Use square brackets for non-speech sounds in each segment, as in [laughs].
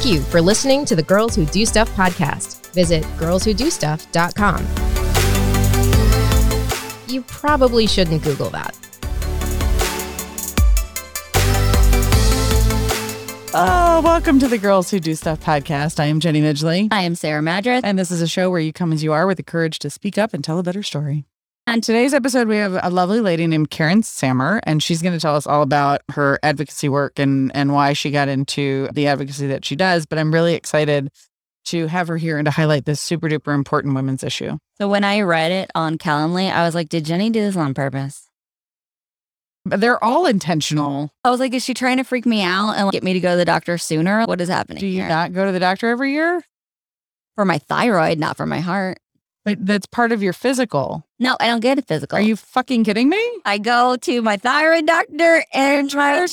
Thank you for listening to the Girls Who Do Stuff podcast. Visit girlswhodostuff.com. You probably shouldn't Google that. Oh, welcome to the Girls Who Do Stuff podcast. I am Jenny Midgley. I am Sarah Madras. And this is a show where you come as you are with the courage to speak up and tell a better story. On today's episode, we have a lovely lady named Karen Sammer, and she's going to tell us all about her advocacy work and, and why she got into the advocacy that she does. But I'm really excited to have her here and to highlight this super duper important women's issue. So when I read it on Calendly, I was like, did Jenny do this on purpose? But they're all intentional. I was like, is she trying to freak me out and like, get me to go to the doctor sooner? What is happening? Do you here? not go to the doctor every year? For my thyroid, not for my heart. But that's part of your physical. No, I don't get a physical. Are you fucking kidding me? I go to my thyroid doctor and try to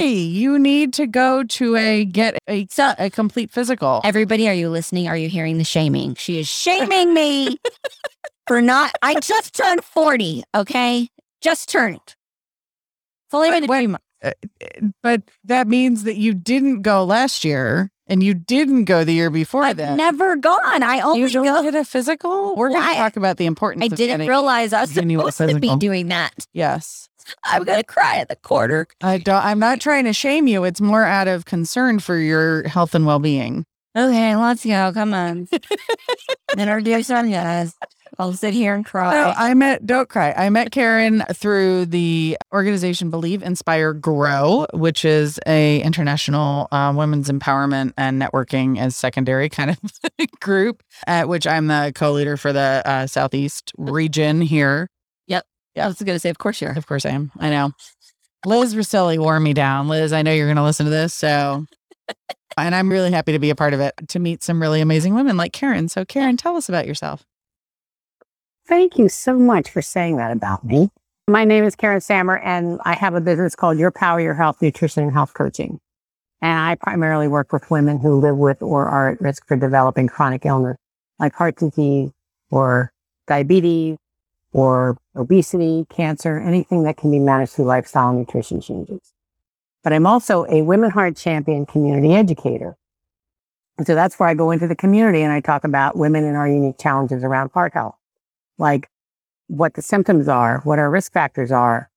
Hey, you need to go to a get a a complete physical. Everybody, are you listening? Are you hearing the shaming? She is shaming me [laughs] for not. I just turned 40, okay? Just turned. Fully Wait, wait, uh, but that means that you didn't go last year and you didn't go the year before I've that. never gone. I only don't go. get a physical. We're going to talk about the importance. I of didn't realize I was supposed to be doing that. Yes, I'm gonna cry at the quarter. I don't. I'm not trying to shame you. It's more out of concern for your health and well-being. Okay, let's go. Come on. [laughs] Introduce yes. I'll sit here and cry. I met, don't cry. I met Karen through the organization Believe, Inspire, Grow, which is a international uh, women's empowerment and networking as secondary kind of [laughs] group, at which I'm the co-leader for the uh, Southeast region here. Yep. Yeah. I was gonna say, of course you're. Of course I am. I know. Liz Roselli wore me down. Liz, I know you're going to listen to this. So, [laughs] and I'm really happy to be a part of it to meet some really amazing women like Karen. So, Karen, tell us about yourself. Thank you so much for saying that about me. My name is Karen Sammer, and I have a business called Your Power, Your Health, Nutrition, and Health Coaching. And I primarily work with women who live with or are at risk for developing chronic illness like heart disease or diabetes or obesity, cancer, anything that can be managed through lifestyle and nutrition changes. But I'm also a Women Heart Champion community educator. And so that's where I go into the community and I talk about women and our unique challenges around heart health like what the symptoms are, what our risk factors are,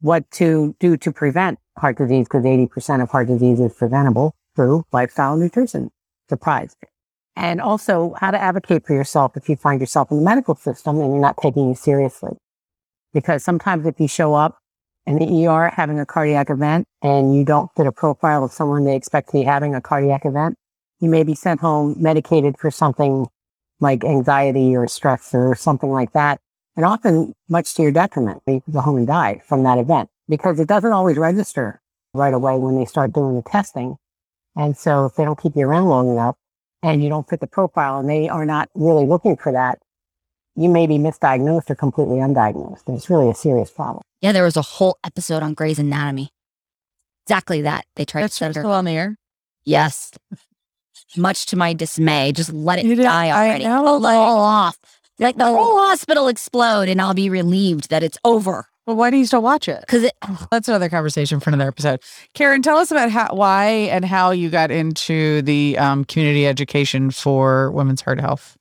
what to do to prevent heart disease, because 80% of heart disease is preventable through lifestyle nutrition. Surprise. And also how to advocate for yourself if you find yourself in the medical system and you're not taking you seriously. Because sometimes if you show up in the ER having a cardiac event and you don't fit a profile of someone they expect to be having a cardiac event, you may be sent home medicated for something like anxiety or stress or something like that. And often much to your detriment, you can go home and die from that event because it doesn't always register right away when they start doing the testing. And so if they don't keep you around long enough and you don't fit the profile and they are not really looking for that, you may be misdiagnosed or completely undiagnosed. And it's really a serious problem. Yeah, there was a whole episode on Grey's Anatomy. Exactly that. They tried That's to send her. still on the air. Yes. Much to my dismay, just let it You did- die I already. know, Let it like- all off. Like the whole hospital explode, and I'll be relieved that it's over. Well, why do you still watch it? Because it, [sighs] That's another conversation for another episode. Karen, tell us about how, why, and how you got into the um, community education for women's heart health.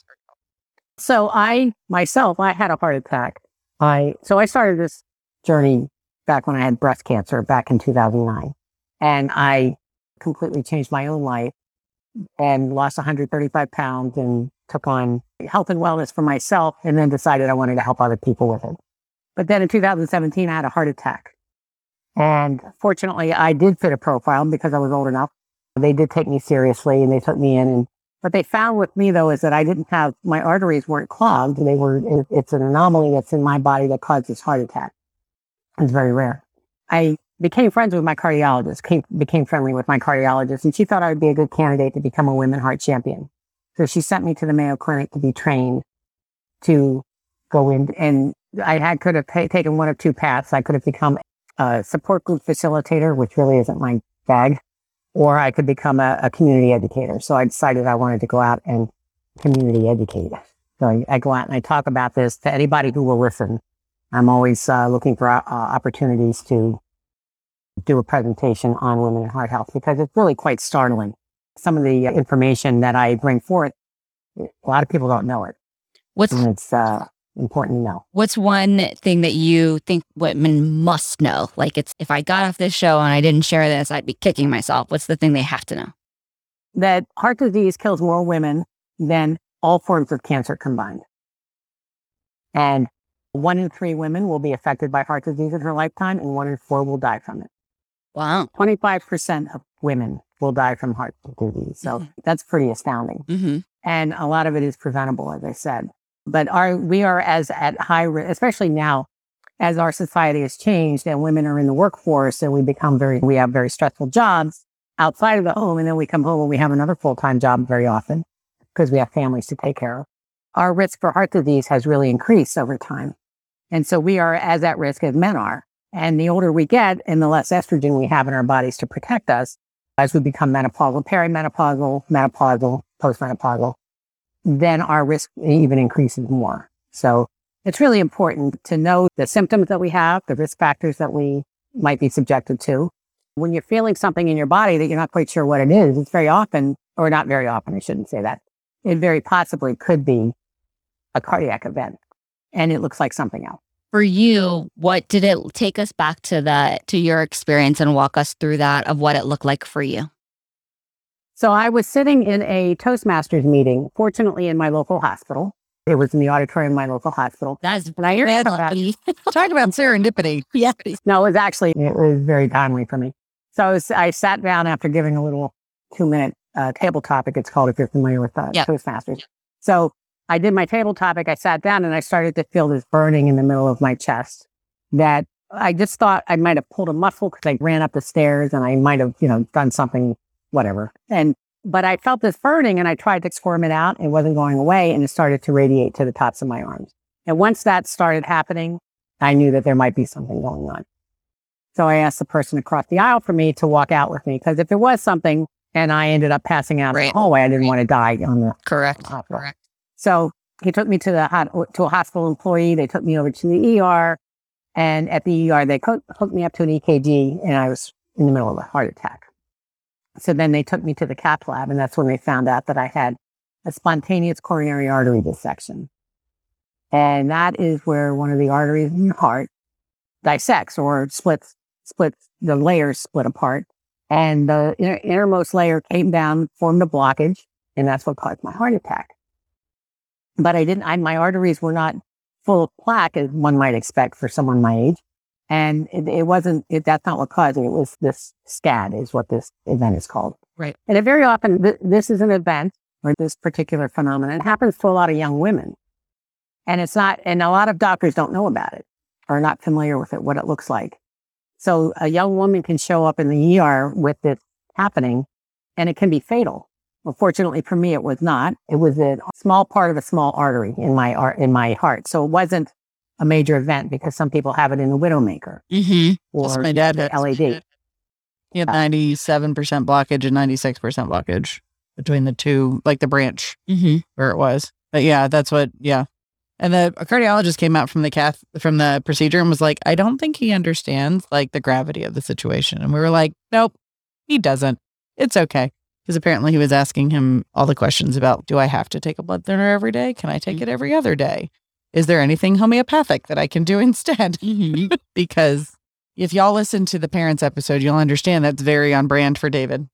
So I myself, I had a heart attack. I so I started this journey back when I had breast cancer back in 2009, and I completely changed my own life and lost 135 pounds and took on health and wellness for myself, and then decided I wanted to help other people with it. But then in 2017, I had a heart attack, and fortunately, I did fit a profile because I was old enough. They did take me seriously, and they took me in and what they found with me though is that I didn't have my arteries weren't clogged. They were. It's an anomaly that's in my body that causes heart attack. It's very rare. I became friends with my cardiologist. Came, became friendly with my cardiologist, and she thought I would be a good candidate to become a women heart champion. So she sent me to the Mayo Clinic to be trained to go in. And I had could have ta- taken one of two paths. I could have become a support group facilitator, which really isn't my bag or I could become a, a community educator. So I decided I wanted to go out and community educate. So I, I go out and I talk about this to anybody who will listen. I'm always uh, looking for uh, opportunities to do a presentation on women and heart health because it's really quite startling some of the information that I bring forth, a lot of people don't know it. What's And it's uh, important to know. what's one thing that you think women must know? Like it's if I got off this show and I didn't share this, I'd be kicking myself. What's the thing they have to know? That heart disease kills more women than all forms of cancer combined. And one in three women will be affected by heart disease in her lifetime, and one in four will die from it. Wow. 25% of women will die from heart disease. So Mhm. that's pretty astounding. Mm-hmm. And a lot of it is preventable, as I said. But our, we are as at high risk, especially now as our society has changed and women are in the workforce and we become very, we have very stressful jobs outside of the home. And then we come home and we have another full-time job very often because we have families to take care of. Our risk for heart disease has really increased over time. And so we are as at risk as men are. And the older we get and the less estrogen we have in our bodies to protect us, as we become menopausal, perimenopausal, menopausal, postmenopausal, then our risk even increases more. So it's really important to know the symptoms that we have, the risk factors that we might be subjected to. When you're feeling something in your body that you're not quite sure what it is, it's very often, or not very often, I shouldn't say that. It very possibly could be a cardiac event and it looks like something else. For you, what did it take us back to that to your experience and walk us through that of what it looked like for you? So I was sitting in a Toastmasters meeting, fortunately in my local hospital. It was in the auditorium of my local hospital. That's And I hear That's [laughs] lucky. Talk about serendipity. yeah. [laughs] No, it was actually, it was very timely for me. So I, was, I sat down after giving a little two minute uh, table topic. It's called if you're familiar with uh, Yep. Toastmasters. So I did my table topic. I sat down and I started to feel this burning in the middle of my chest that I just thought I might have pulled a muscle because I ran up the stairs and I might have, you know, done something, whatever. And, but I felt this burning and I tried to squirm it out. It wasn't going away and it started to radiate to the tops of my arms. And once that started happening, I knew that there might be something going on. So I asked the person across the aisle for me to walk out with me because if there was something and I ended up passing out in the hallway, I didn't want to die on the Correct. hospital. Correct. So he took me to the hot, to a hospital employee. They took me over to the ER, and at the ER they hooked, hooked me up to an EKG, and I was in the middle of a heart attack. So then they took me to the cath lab, and that's when they found out that I had a spontaneous coronary artery dissection, and that is where one of the arteries in your heart dissects or splits, splits the layers split apart, and the inner, innermost layer came down, formed a blockage, and that's what caused my heart attack but I didn't, I, my arteries were not full of plaque as one might expect for someone my age. And it, it wasn't, it, that's not what caused it. It was this SCAD is what this event is called. Right. And it very often, th- this is an event or this particular phenomenon. It happens to a lot of young women. And it's not, and a lot of doctors don't know about it or are not familiar with it, what it looks like. So a young woman can show up in the ER with this happening and it can be fatal. Well, fortunately for me, it was not. It was a small part of a small artery in my ar- in my heart, so it wasn't a major event because some people have it in the widowmaker Mm-hmm. That's or my dad had. LAD. He had 97% blockage and 96% blockage between the two, like the branch Mm-hmm. where it was. But yeah, that's what, yeah. And the a cardiologist came out from the cath from the procedure and was like, I don't think he understands like the gravity of the situation. And we were like, nope, he doesn't. It's okay. Because apparently he was asking him all the questions about do I have to take a blood thinner every day? Can I take it every other day? Is there anything homeopathic that I can do [laughs] instead? Mm-hmm. [laughs] because if y'all listen to the parents episode, you'll understand that's very on brand for David.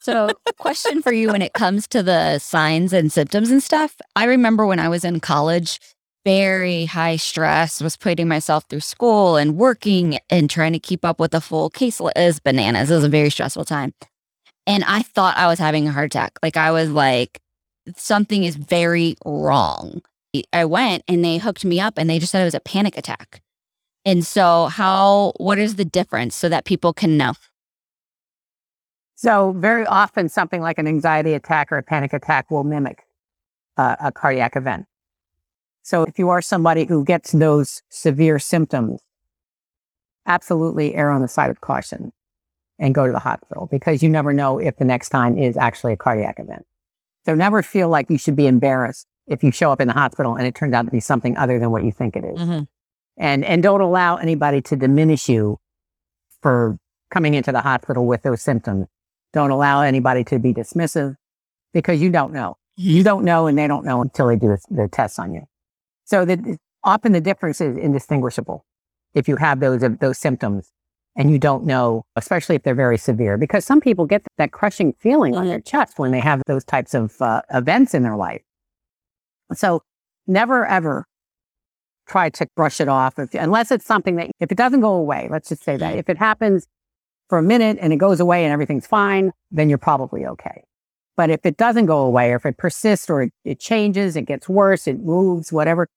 So, question for you when it comes to the signs and symptoms and stuff. I remember when I was in college, very high stress, was putting myself through school and working and trying to keep up with the full case. It was bananas. It was a very stressful time. And I thought I was having a heart attack. Like, I was like, something is very wrong. I went and they hooked me up and they just said it was a panic attack. And so, how, what is the difference so that people can know? So very often, something like an anxiety attack or a panic attack will mimic uh, a cardiac event. So if you are somebody who gets those severe symptoms, absolutely err on the side of caution and go to the hospital because you never know if the next time is actually a cardiac event. So never feel like you should be embarrassed if you show up in the hospital and it turns out to be something other than what you think it is. Mm-hmm. And and don't allow anybody to diminish you for coming into the hospital with those symptoms Don't allow anybody to be dismissive because you don't know. You don't know and they don't know until they do the, the tests on you. So that often the difference is indistinguishable if you have those, those symptoms and you don't know, especially if they're very severe, because some people get that crushing feeling on their chest when they have those types of uh, events in their life. So never ever try to brush it off if, unless it's something that if it doesn't go away, let's just say that if it happens for a minute and it goes away and everything's fine, then you're probably okay. But if it doesn't go away or if it persists or it, it changes, it gets worse, it moves, whatever,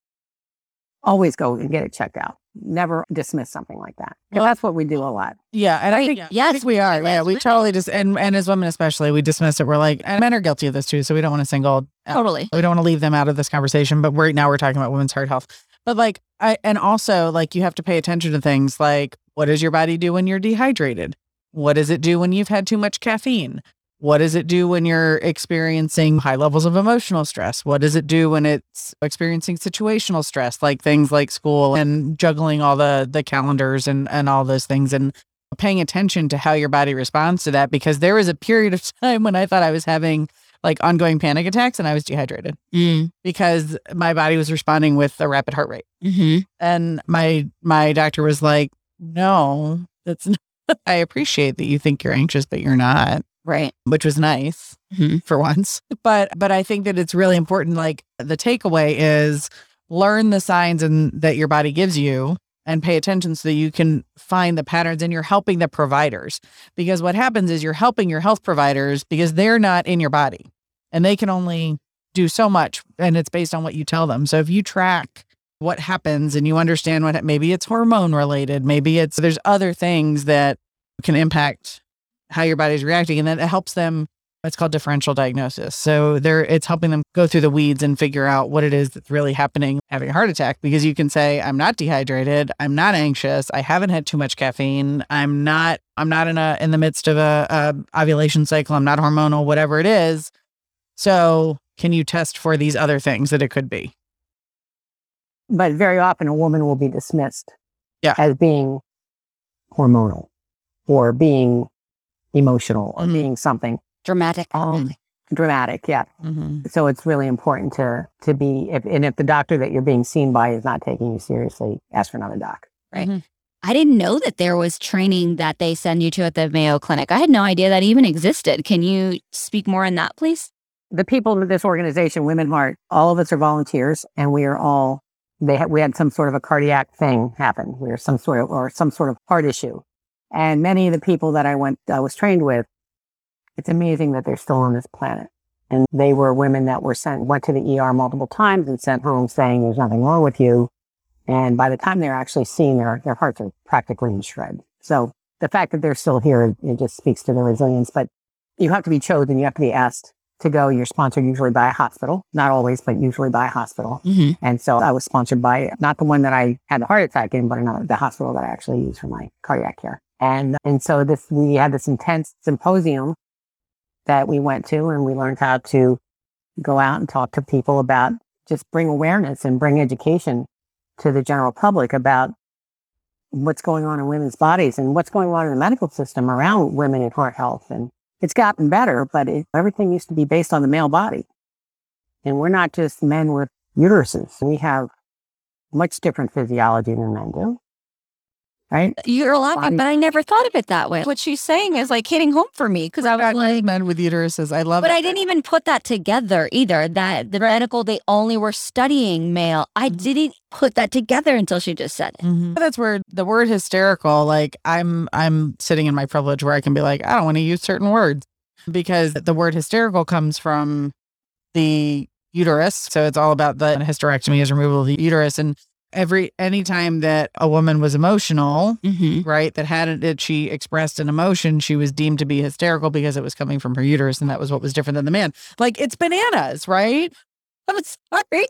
always go and get it checked out. Never dismiss something like that. Well, that's what we do a lot. Yeah, and I think yes, we are. Yeah, we totally just and and as women especially, we dismiss it. We're like, and men are guilty of this too. So we don't want to single. out- Totally. We don't want to leave them out of this conversation. But right now we're talking about women's heart health. But like, I and also like you have to pay attention to things like what does your body do when you're dehydrated? What does it do when you've had too much caffeine? What does it do when you're experiencing high levels of emotional stress? What does it do when it's experiencing situational stress, like things like school and juggling all the the calendars and and all those things and paying attention to how your body responds to that because there was a period of [laughs] time when I thought I was having like ongoing panic attacks and I was dehydrated Mm, because my body was responding with a rapid heart rate. hmm And my my doctor was like, "No, that's [laughs] not, I appreciate that you think you're anxious but you're not." Right. which was nice Mhm. [laughs] for once. But but I think that it's really important. Like the takeaway is learn the signs and that your body gives you and pay attention so that you can find the patterns and you're helping the providers. Because what happens is you're helping your health providers because they're not in your body and they can only do so much and it's based on what you tell them. So if you track what happens and you understand what maybe it's hormone related, maybe it's there's other things that can impact how your body's reacting and then it helps them it's called differential diagnosis. So they're it's helping them go through the weeds and figure out what it is that's really happening having a heart attack because you can say i'm not dehydrated i'm not anxious i haven't had too much caffeine i'm not i'm not in a in the midst of a, a ovulation cycle i'm not hormonal whatever it is. So can you test for these other things that it could be? But very often a woman will be dismissed Yeah. as being hormonal or being emotional or Mhm. being something Dramatic. Um, dramatic. Yeah. mm-hmm. So it's really important to to be if and if the doctor that you're being seen by is not taking you seriously, ask for another doc. Right. I didn't know that there was training that they send you to at the Mayo Clinic. I had no idea that even existed. Can you speak more on that, please? The people in this organization, Women Heart, all of us are volunteers, and we are all they had we had some sort of a cardiac thing happen. We were some sort of or some sort of heart issue, and many of the people that I went I was trained with, it's amazing that they're still on this planet. And they were women that were sent went to the ER multiple times and sent home saying there's nothing wrong with you. And by the time they're actually seen, their their hearts are practically in shreds. So the fact that they're still here, it just speaks to their resilience. But you have to be chosen. You have to be asked to go. You're sponsored usually by a hospital, not always, but usually by a hospital. Mm-hmm. And so I was sponsored by not the one that I had the heart attack in, but another, the hospital that I actually use for my cardiac care. And, and so this, we had this intense symposium that we went to and we learned how to go out and talk to people about just bring awareness and bring education to the general public about what's going on in women's bodies and what's going on in the medical system around women and heart health. And it's gotten better, but it, everything used to be based on the male body. And we're not just men with uteruses. We have much different physiology than men do. Right? You're laughing, but I never thought of it that way. What she's saying is like hitting home for me because I was like, men with uteruses i love but it. I didn't even put that together either. That the medical, they only were studying male. I didn't put that together until she just said it. Mhm. That's where the word hysterical, like I'm I'm sitting in my privilege where I can be like, I don't want to use certain words because the word hysterical comes from the uterus. So it's all about the hysterectomy is removal of the uterus. And every anytime that a woman was emotional, Mm-hmm. right, that had that she expressed an emotion, she was deemed to be hysterical because it was coming from her uterus and that was what was different than the man. Like it's bananas, right? [laughs] I'm sorry.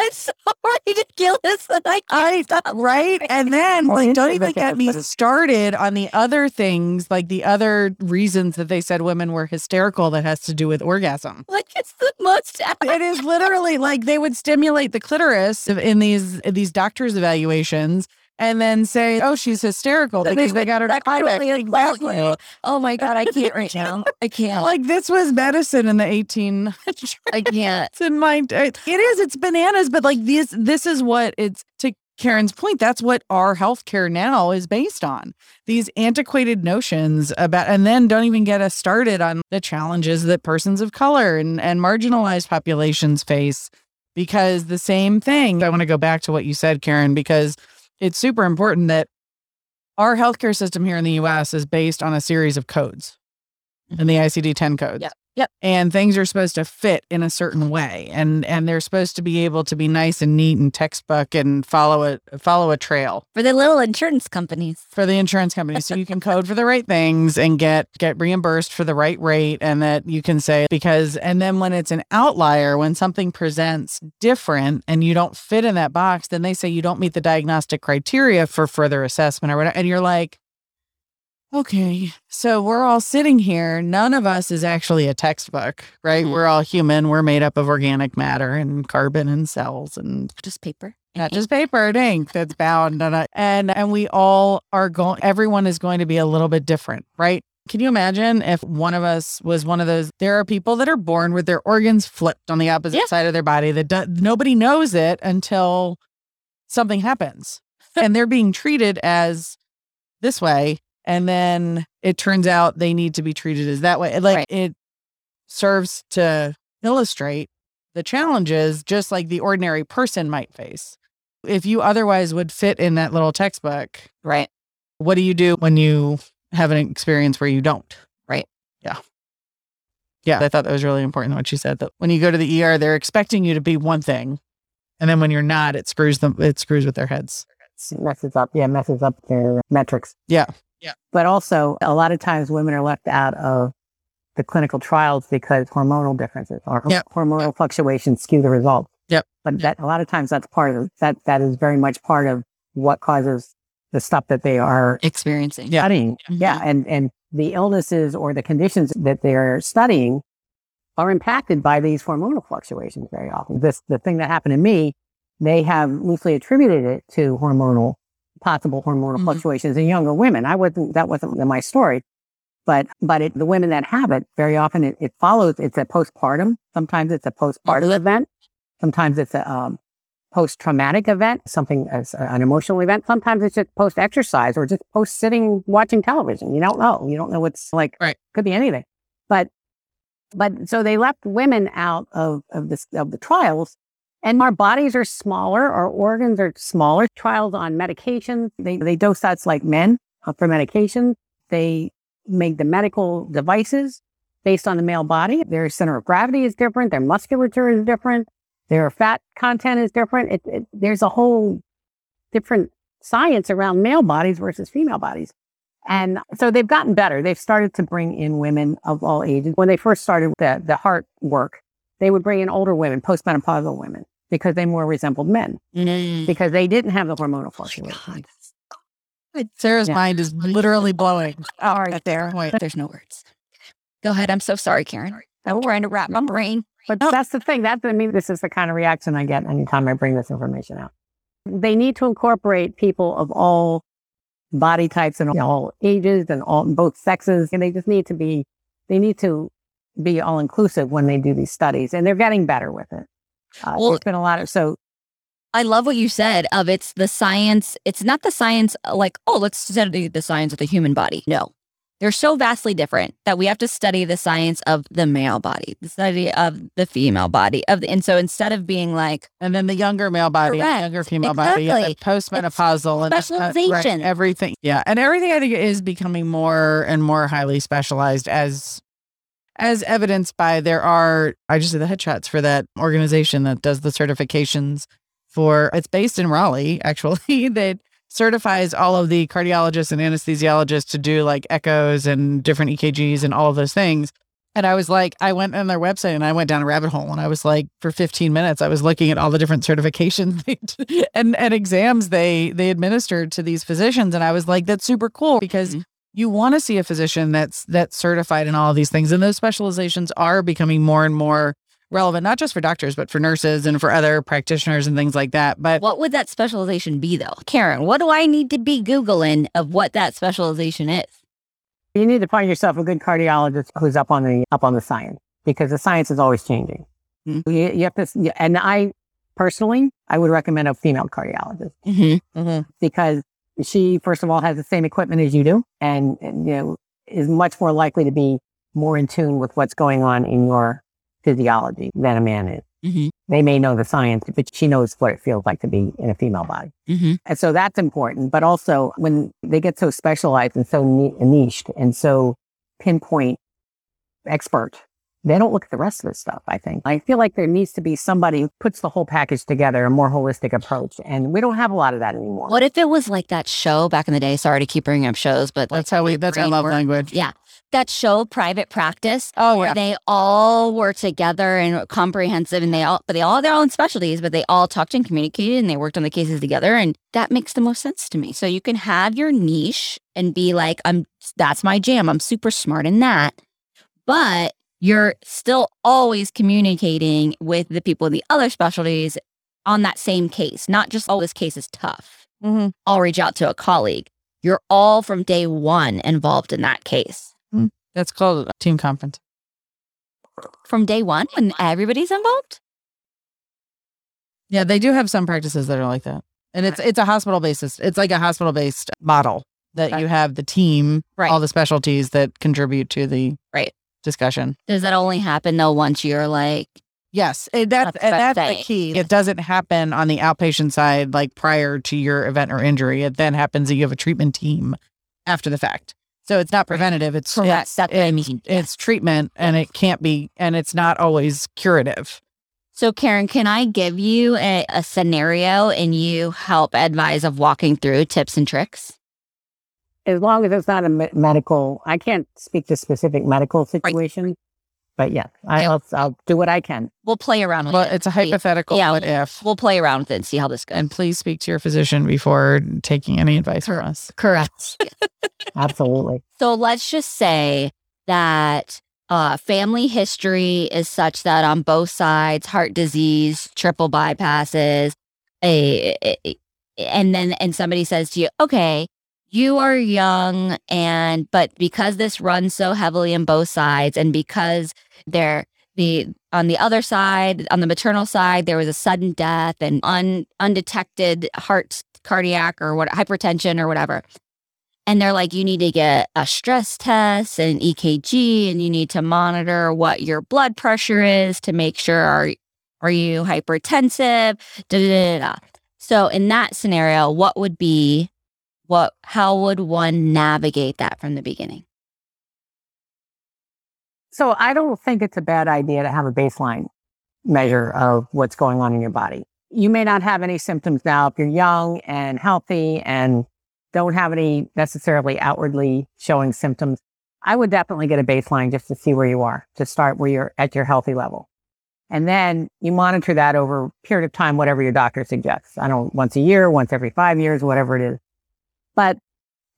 I'm so ridiculous. And I I right, and then like, don't even get me started on the other things, like the other reasons that they said women were hysterical that has to do with orgasm. like it's most. It is literally like they would stimulate the clitoris in these these doctors' evaluations, and then say, "Oh, she's hysterical because they got her Exactly, exactly. Oh my God, I can't right now. I can't. Like this was medicine in the 18 I can't. It's in my it is it's bananas, but like this this is what it's to Karen's point. That's what our healthcare now is based on. These antiquated notions about and then don't even get us started on the challenges that persons of color and, and marginalized populations face. Because the same thing, I want to go back to what you said, Karen, because it's super important that our healthcare system here in the US is based on a series of codes and the ICD 10 codes. Yep. Yep. And things are supposed to fit in a certain way. And and they're supposed to be able to be nice and neat and textbook and follow a follow a trail For the little insurance companies. for the insurance companies So you can code for the right things and get get reimbursed for the right rate and that you can say because and then when it's an outlier, when something presents different and you don't fit in that box, then they say you don't meet the diagnostic criteria for further assessment or whatever. And you're like, Okay, so we're all sitting here. None of us is actually a textbook, right? Mhm. We're all human. We're made up of organic matter and carbon and cells and Just paper. not just paper and ink that's bound on it. And and we all are going. Everyone is going to be a little bit different, right? Can you imagine if one of us was one of those? There are people that are born with their organs flipped on the opposite Yeah. side of their body that do, nobody knows it until something happens, and they're being treated as this way, and then it turns out they need to be treated as that way. Like Right. it serves to illustrate the challenges just like the ordinary person might face. If you otherwise would fit in that little textbook, Right. what do you do when you have an experience where you don't? Right. Yeah. Yeah. I thought that was really important what you said that when you go to the ER, they're expecting you to be one thing. And then when you're not, it screws them, it screws with their heads. It messes up, yeah, messes up their metrics. Yeah. Yeah. But also, a lot of times women are left out of the clinical trials because hormonal differences or Yep. hormonal fluctuations skew the results. Yep. But that a lot of times that's part of that. That is very much part of what causes the stuff that they are Experiencing. Yeah. studying. Mhm. Yeah, and and the illnesses or the conditions that they're studying are impacted by these hormonal fluctuations very often. This the thing that happened to me, they have loosely attributed it to hormonal possible hormonal Mhm. fluctuations in younger women. I wasn't that wasn't my story. But but it, the women that have it, very often it, it follows. It's a postpartum. Sometimes it's a postpartum event. Sometimes it's a um, post-traumatic event, something as an emotional event. Sometimes it's just post-exercise or just post-sitting watching television. You don't know. You don't know what's like. Right. Could be anything. But but so they left women out of of this of the trials, and our bodies are smaller. Our organs are smaller. Trials on medications. They they dose us like men uh, for medication. They make the medical devices based on the male body. Their center of gravity is different. Their musculature is different. Their fat content is different. It, it, there's a whole different science around male bodies versus female bodies. And so they've gotten better. They've started to bring in women of all ages. When they first started the, the heart work, they would bring in older women, postmenopausal women, because they more resembled men, Mm. because they didn't have the hormonal fluctuations. God. Sarah's Yeah. mind is literally blowing. All right, there. There's no words. Go ahead. I'm so sorry, Karen. I'm trying to wrap my brain. But that's the thing. That's, I mean, this is the kind of reaction I get anytime I bring this information out. They need to incorporate people of all body types and all ages and all both sexes. And they just need to be, they need to be all inclusive when they do these studies. And they're getting better with it. Uh, Well- there's been a lot of, so I love what you said of it's the science. It's not the science uh, like, oh, let's study the science of the human body. No, they're so vastly different that we have to study the science of the male body, the study of the female body of the, and so instead of being like, And then the younger male body, and the Correct. younger female body, and the Exactly. postmenopausal, and uh, specialization. everything. Yeah, and everything I think is becoming more and more highly specialized as as evidenced by there are. I just did the headshots for that organization that does the certifications for. It's based in Raleigh, [laughs] actually. that certifies all of the cardiologists and anesthesiologists to do like echoes and different EKGs and all of those things. And I was like, I went on their website and I went down a rabbit hole and I was like, for 15 minutes, I was looking at all the different certifications [laughs] and, and exams they they administered to these physicians. And I was like, that's super cool because Mhm. You want to see a physician that's that's certified in all of these things. And those specializations are becoming more and more relevant, not just for doctors, but for nurses and for other practitioners and things like that. But What would that specialization be though? Karen, what do I need to be Googling of what that specialization is? You need to find yourself a good cardiologist who's up on the up on the science because the science is always changing. Mhm. You, you have to, and I personally, I would recommend a female cardiologist Mm-hmm. because she, first of all, has the same equipment as you do, and, and, you know is much more likely to be more in tune with what's going on in your physiology than a man is. Mm-hmm. They may know the science, but she knows what it feels like to be in a female body. Mm-hmm. And so that's important. But also when they get so specialized and so ni- niched and so pinpoint expert, they don't look at the rest of the stuff, I think. I feel like there needs to be somebody who puts the whole package together, a more holistic approach. And we don't have a lot of that anymore. What if it was like that show back in the day? Sorry to keep bringing up shows, but like that's how we, that's our brain love work. language. Yeah. that show, Private Practice, Oh, where yeah. they all were together and comprehensive and they all but they all had their own specialties but they all talked and communicated and they worked on the cases together and that makes the most sense to me so you can have your niche and be like i'm that's my jam i'm super smart in that but you're still always communicating with the people in the other specialties on that same case not just oh this case is tough Mhm. i'll reach out to a colleague you're all from day one involved in that case That's called a team conference. from day one when everybody's involved Yeah, they do have some practices that are like that. And it's it's a hospital basis. It's like a hospital based model that Okay. you have the team, Right. all the specialties that contribute to the Right. Discussion. Does that only happen though once you're like, Yes, it, that, That's eh, and that's the key. It doesn't happen on the outpatient side like prior to your event or injury. It then happens that you have a treatment team after the fact. So it's not preventative. It's Correct. It's, That's what I mean. it's treatment, and it can't be, and it's not always curative. so Karen, can I give you a, a scenario and you help advise of walking through tips and tricks? As long as it's not a me- medical, I can't speak to specific medical situations, but yeah, I, I'll, I'll do what I can. We'll play around with Well, it. it's a hypothetical Yeah. what if. We'll play around with it and see how this goes. And please speak to your physician before taking any advice from us. Correct. [laughs] Absolutely. so let's just say that uh, family history is such that on both sides, heart disease, triple bypasses, a, a- and then and somebody says to you, okay, you are young and but because this runs so heavily in both sides and because they're the on the other side on the maternal side there was a sudden death and un, undetected heart cardiac or what hypertension or whatever and they're like you need to get a stress test and an ekg and you need to monitor what your blood pressure is to make sure are are you hypertensive da, da, da, da. so in that scenario what would be what how would one navigate that from the beginning So I don't think it's a bad idea to have a baseline measure of what's going on in your body. You may not have any symptoms now if you're young and healthy and don't have any necessarily outwardly showing symptoms. I would definitely get a baseline just to see where you are, to start where you're at your healthy level. And then you monitor that over a period of time, whatever your doctor suggests. I don't once a year, once every five years, whatever it is. But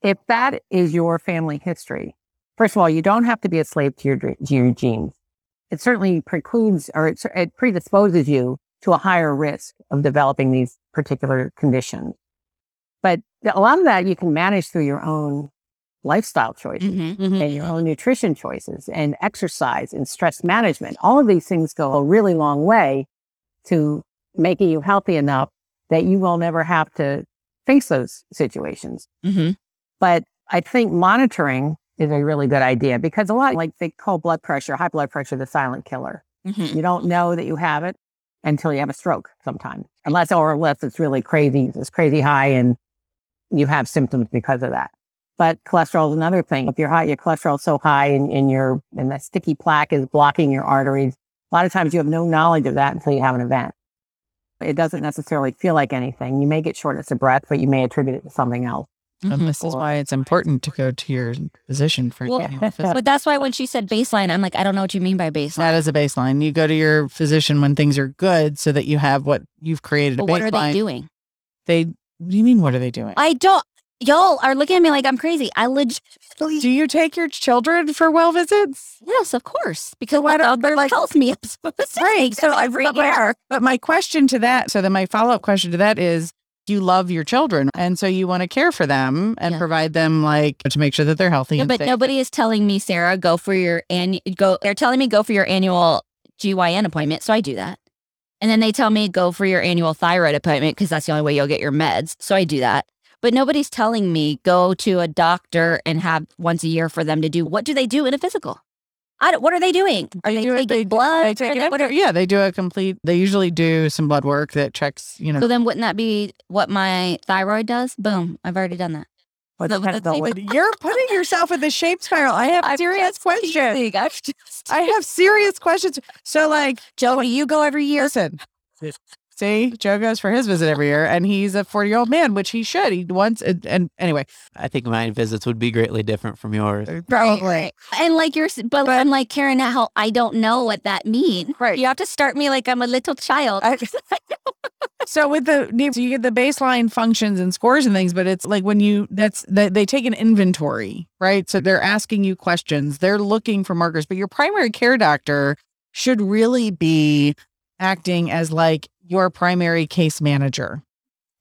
if that is your family history, First of all, you don't have to be a slave to your, to your genes. It certainly precludes or it, it predisposes you to a higher risk of developing these particular conditions. But a lot of that you can manage through your own lifestyle choices mm-hmm. and your own nutrition choices and exercise and stress management. All of these things go a really long way to making you healthy enough that you will never have to face those situations. Mm-hmm. But I think monitoring is a really good idea because a lot like they call blood pressure, high blood pressure, the silent killer. Mm-hmm. You don't know that you have it until you have a stroke sometimes, unless or unless it's really crazy, it's crazy high and you have symptoms because of that. But cholesterol is another thing. If you're high, your cholesterol is so high and, and your and that sticky plaque is blocking your arteries. A lot of times you have no knowledge of that until you have an event. It doesn't necessarily feel like anything. You may get shortness of breath, but you may attribute it to something else. And this is why it's important to go to your physician for Well, annual. [laughs] But that's why when she said baseline, I'm like, I don't know what you mean by baseline. That is a baseline. You go to your physician when things are good so that you have what you've created a But what are they doing? They what do you mean what are they doing? I don't. Y'all are looking at me like I'm crazy. I legit. [laughs] Do you take your children for well visits? Yes, of course. Because why don't- other like- tells me I'm supposed to [laughs] Right, so every but my- year. But my question to that, so then my follow up question to that is you love your children and so you want to care for them and Yeah. provide them like to make sure that they're healthy but safe. nobody is telling me, Sarah, go for your and go. They're telling me go for your annual GYN appointment, so I do that. And then they tell me go for your annual thyroid appointment because that's the only way you'll get your meds. So I do that. But nobody's telling me go to a doctor and have once a year for them to do. What do they do in a physical? I don't, what are they doing? Are they it- taking they- blood? They take Are yeah, they do a complete. They usually do some blood work that checks. You know, so then wouldn't that be what my thyroid does? Boom, I've already done that. What's The- the the- you're putting yourself in the shape spiral. I have I'm serious questions. Just- I have serious questions. So, like, Joe, you go every year. listen. See, Joe goes for his visit every year, and he's a forty-year-old man, which he should. He wants, and, and anyway, I think my visits would be greatly different from yours. Uh, probably. And like you're, s- but I'm like Karen, how I don't know what that means. Right. You have to start me like I'm a little child. I- [laughs] So with the so you get the baseline functions and scores and things, but it's like when you that's they, they take an inventory, right? So they're asking you questions, they're looking for markers, but your primary care doctor should really be acting as like your primary case manager.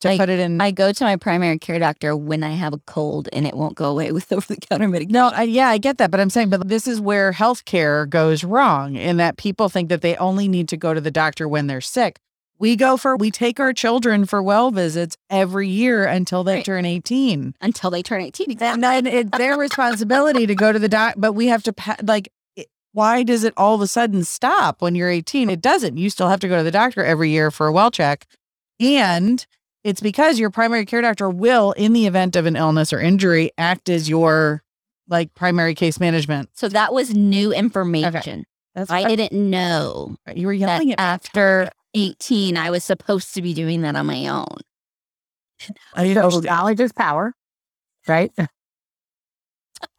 To Like, put it in I go to my primary care doctor when I have a cold and it won't go away [laughs] with over the counter medication. No, I, yeah, I get that, but I'm saying, but this is where healthcare goes wrong in that people think that they only need to go to the doctor when they're sick. We go for, we take our children for well visits every year until they Right. turn 18. Until they turn 18. And then it's their responsibility to go to the doc, but we have to, pa- like, why does it all of a sudden stop when you're 18? It doesn't. You still have to go to the doctor every year for a well check. And it's because your primary care doctor will, in the event of an illness or injury, act as your like primary case management. So that was new information. That's I didn't know you were that yelling at me. after 18, I was supposed to be doing that on my own. I So understand. knowledge is power, right? [laughs]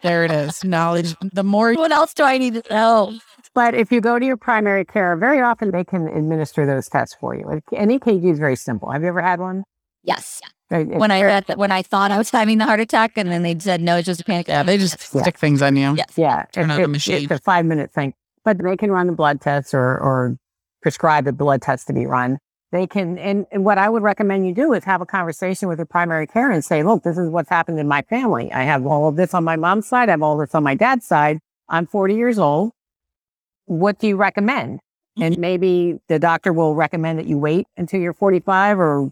There it is. Knowledge. The more What else do I need to know? But if you go to your primary care, very often they can administer those tests for you. An EKG is very simple. Have you ever had one? Yes. Right, When I read that, when I thought I was having the heart attack, and then they said no, it's just a panic. yeah, they just Yeah. stick things on you. Yes. Yeah, Turn it- on the machine. It's a five minute thing, but they can run the blood tests or or prescribe a blood test to be run. They can, and, and what I would recommend you do is have a conversation with your primary care and say, look, this is what's happened in my family. I have all of this on my mom's side. I have all this on my dad's side. I'm 40 years old. What do you recommend? And mm-hmm. maybe the doctor will recommend that you wait until you're 45 or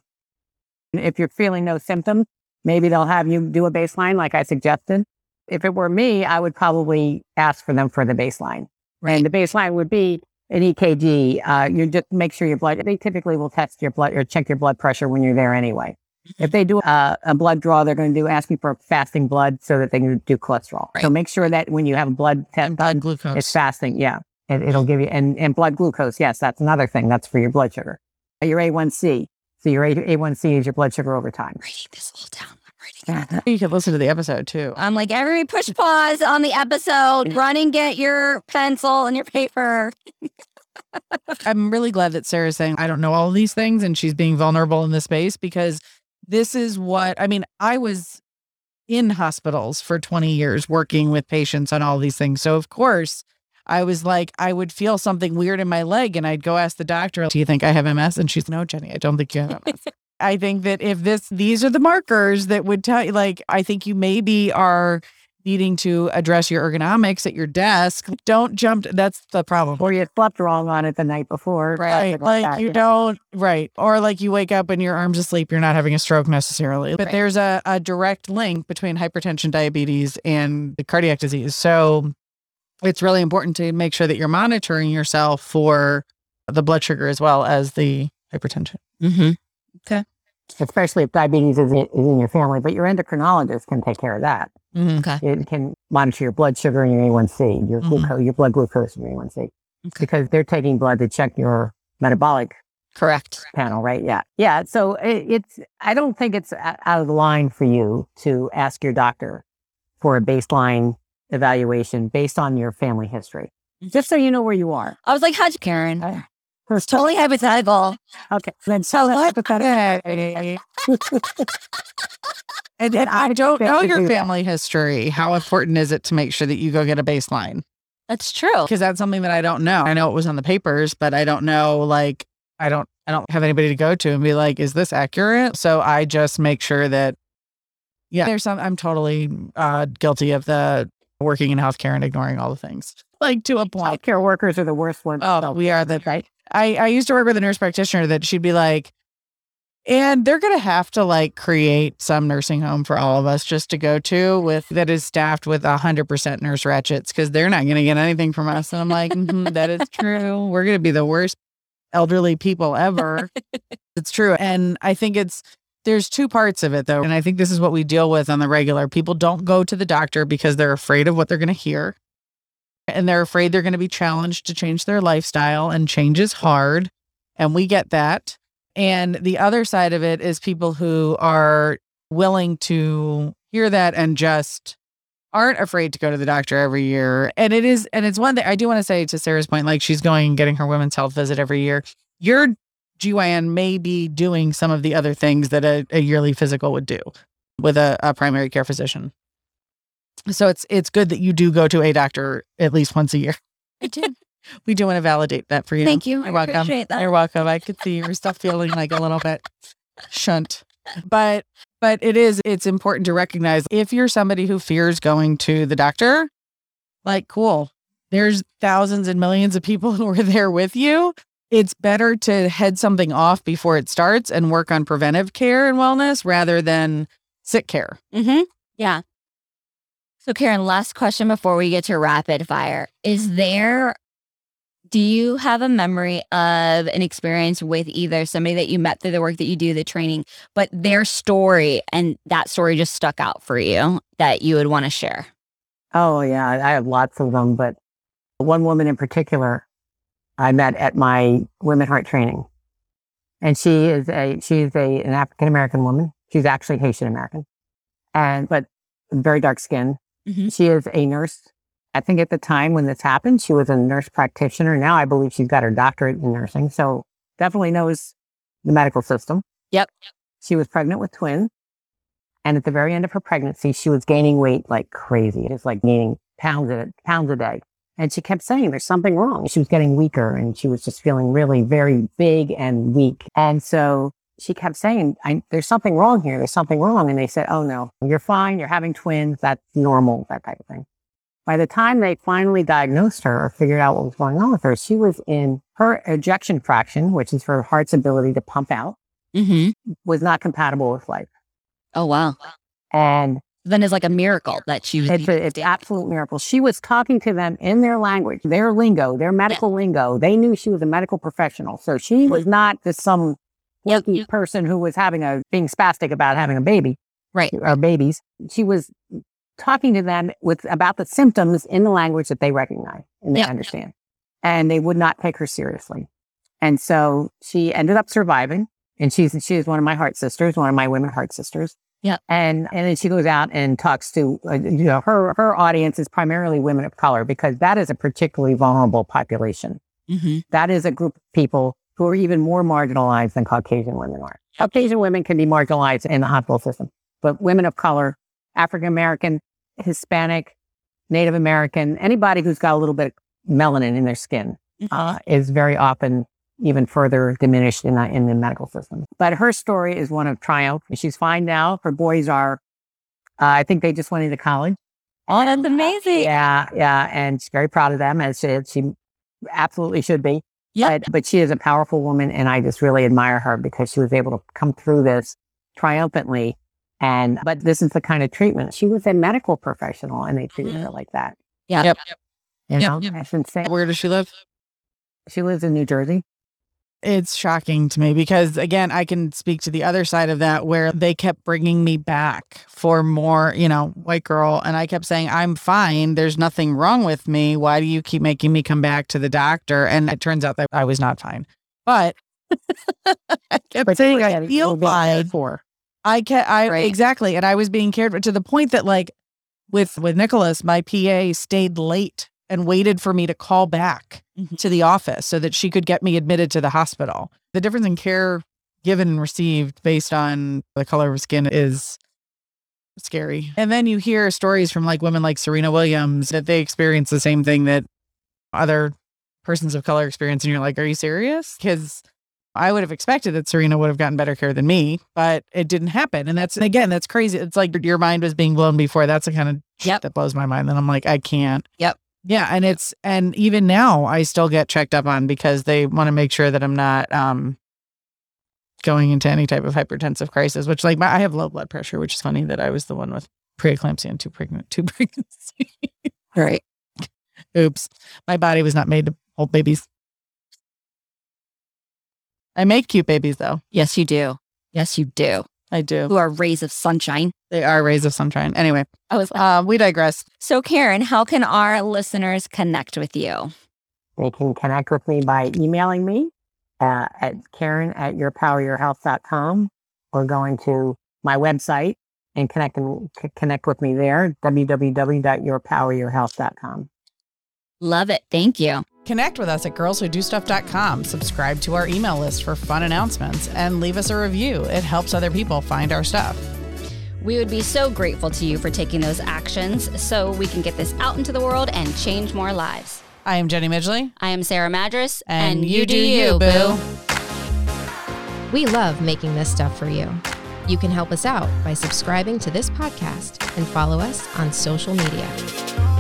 if you're feeling no symptoms, maybe they'll have you do a baseline like I suggested. If it were me, I would probably ask for them for the baseline. And the baseline would be an EKG. Uh, you just make sure your blood, they typically will test your blood or check your blood pressure when you're there anyway. If they do uh, a blood draw, they're going to do ask you for fasting blood so that they can do cholesterol. So make sure that when you have a blood test, Blood glucose. it's fasting. Yeah. It, it'll give you, and, and blood glucose. Yes, that's another thing. That's for your blood sugar. Your A1C. So your A- A1C is your blood sugar over time. writing this all down. I'm you can listen to the episode too. I'm like, everybody push pause on the episode. Run and get your pencil and your paper. [laughs] I'm really glad that Sarah's saying, I don't know all these things and she's being vulnerable in this space because this is what I mean. I was in hospitals for 20 years working with patients on all these things. So, of course, I was like, I would feel something weird in my leg and I'd go ask the doctor, Do you think I have MS? And she's, No, Jenny, I don't think you have MS. [laughs] I think that if this, these are the markers that would tell you, like, I think you maybe are needing to address your ergonomics at your desk. Don't jump. That's the problem. Or you slept wrong on it the night before. Right. something Like that, you yeah. don't, right. Or like you wake up and your arm's asleep, you're not having a stroke necessarily. But Right. there's a, a direct link between hypertension, diabetes, and the cardiac disease. So it's really important to make sure that you're monitoring yourself for the blood sugar as well as the hypertension. Mm-hmm. Especially if diabetes is in, is in your family, but your endocrinologist can take care of that. Mhm. Okay. It can monitor your blood sugar and your A1C, your Mhm. glucose, your blood glucose and your A1C, because they're taking blood to check your metabolic Correct. panel, right? Yeah. Yeah. So it, it's, I don't think it's out of the line for you to ask your doctor for a baseline evaluation based on your family history, just so you know where you are. I was like, how'd you, Karen? It's totally hypothetical. Okay. Then so hypothetical. [laughs] And, and I don't know your do family history. How important is it to make sure that you go get a baseline? That's true. Because that's something that I don't know. I know it was on the papers, but I don't know. Like, I don't, I don't have anybody to go to and be like, "Is this accurate?" So I just make sure that, yeah, there's some. I'm totally uh, guilty of the working in healthcare and ignoring all the things, like to a point. Healthcare workers are the worst ones. Oh, we are the right. I, I used to work with a nurse practitioner that she'd be like, and they're gonna have to like create some nursing home for all of us just to go to with that is staffed with a hundred percent nurse Ratcheds because they're not gonna get anything from us. And I'm like, "Mhm, that is true. We're gonna be the worst elderly people ever. [laughs] it's true. And I think it's there's two parts of it though. And I think this is what we deal with on the regular. People don't go to the doctor because they're afraid of what they're gonna hear and they're afraid they're going to be challenged to change their lifestyle and change is hard and we get that. And the other side of it is people who are willing to hear that and just aren't afraid to go to the doctor every year. And it is and it's one thing i do want to say to sarah's point like she's going and getting her women's health visit every year. Your gyn may be doing some of the other things that a, a yearly physical would do with a, a primary care physician so it's it's good that you do go to a doctor at least once a year. [laughs] I did. We do want to validate that for you. Thank you. You're welcome. appreciate that. You're welcome. I could see you were still feeling like a little bit shunt. But but it is it's important to recognize if you're somebody who fears going to the doctor, like cool. There's thousands and millions of people who are there with you. It's better to head something off before it starts and work on preventive care and wellness rather than sick care. Mm-hmm. Yeah. So, Karen, last question before we get to rapid fire. Is there, do you have a memory of an experience with either somebody that you met through the work that you do, the training, but their story and that story just stuck out for you that you would want to share? Oh yeah, I have lots of them, but one woman in particular I met at my WomenHeart training. And she is a she's a an African American woman. She's actually Haitian American. And but very dark skin. Mhm. She is a nurse. I think at the time when this happened, she was a nurse practitioner. Now I believe she's got her doctorate in nursing. So definitely knows the medical system. Yep. She was pregnant with twins. And at the very end of her pregnancy, she was gaining weight like crazy. Just like gaining pounds a pounds a day. And she kept saying there's something wrong. She was getting weaker and she was just feeling really very big and weak. And so she kept saying, I, there's something wrong here. There's something wrong. And they said, Oh no, you're fine. You're having twins. That's normal, that type of thing. By the time they finally diagnosed her or figured out what was going on with her, she was in her ejection fraction, which is her heart's ability to pump out, Mm-hmm. was not compatible with life. Oh, wow. And Then it's like a miracle that she was. It's a, it's an absolute miracle. She was talking to them in their language, their lingo, their medical lingo. They knew she was a medical professional. So she was not just some Yep, person who was having a, being spastic about having a baby Right. or babies. She was talking to them with about the symptoms in the language that they recognize and they Yep. understand. And they would not take her seriously. And so she ended up surviving. And she's, she is one of my heart sisters, one of my WomenHeart sisters. Yeah, And, and then she goes out and talks to, uh, you know, her, her audience is primarily women of color because that is a particularly vulnerable population. Mm-hmm. That is a group of people who are even more marginalized than Caucasian women are. Caucasian women can be marginalized in the hospital system, but women of color, African American, Hispanic, Native American, anybody who's got a little bit of melanin in their skin uh, is very often even further diminished in the, in the medical system. But her story is one of triumph. She's fine now. Her boys are, uh, I think they just went into college. Oh, that's amazing. Yeah, yeah, and she's very proud of them, as she, she absolutely should be. Yep. But, but she is a powerful woman, and I just really admire her because she was able to come through this triumphantly. And but this is the kind of treatment she was a medical professional, and they treated her mm-hmm. like that. Yeah. Yep. You Yep, know, yep. that's insane. Where does she live? She lives in New Jersey. It's shocking to me because, again, I can speak to the other side of that where they kept bringing me back for more, you know, white girl. And I kept saying, I'm fine. There's nothing wrong with me. Why do you keep making me come back to the doctor? And it turns out that I was not fine. But [laughs] I kept But saying, I feel fine. for. I can I Right. exactly, and I was being cared for to the point that like with with Nicholas, my PA stayed late and waited for me to call back Mhm. to the office so that she could get me admitted to the hospital. The difference in care given and received based on the color of skin is scary. And then you hear stories from like women like Serena Williams that they experience the same thing that other persons of color experience. And you're like, are you serious? Because I would have expected that Serena would have gotten better care than me, but it didn't happen. And that's, again, that's crazy. It's like your mind was being blown before. That's the kind of Yep. that blows my mind. Then I'm like, I can't. Yep. Yeah. And it's, and even now I still get checked up on because they want to make sure that I'm not, um, going into any type of hypertensive crisis, which like my, I have low blood pressure, which is funny that I was the one with preeclampsia and two pregnant, two [laughs] pregnancies. Right. [laughs] Oops. My body was not made to hold babies. I make cute babies though. Yes, you do. Yes, you do. I do. Who are rays of sunshine. They are rays of sunshine. Anyway, I was like, uh, we digress. so Karen, how can our listeners connect with you? They can connect with me by emailing me uh, at Karen at yourpoweryourhealth.com or going to my website and connect, and, c- connect with me there, www.yourpoweryourhealth.com. Love it. Thank you. Connect with us at girlswhodostuff.com. Subscribe to our email list for fun announcements and leave us a review. It helps other people find our stuff. We would be so grateful to you for taking those actions so we can get this out into the world and change more lives. I am Jenny Midgley. I am Sarah Madras, And you do you, boo. We love making this stuff for you. You can help us out by subscribing to this podcast and follow us on social media.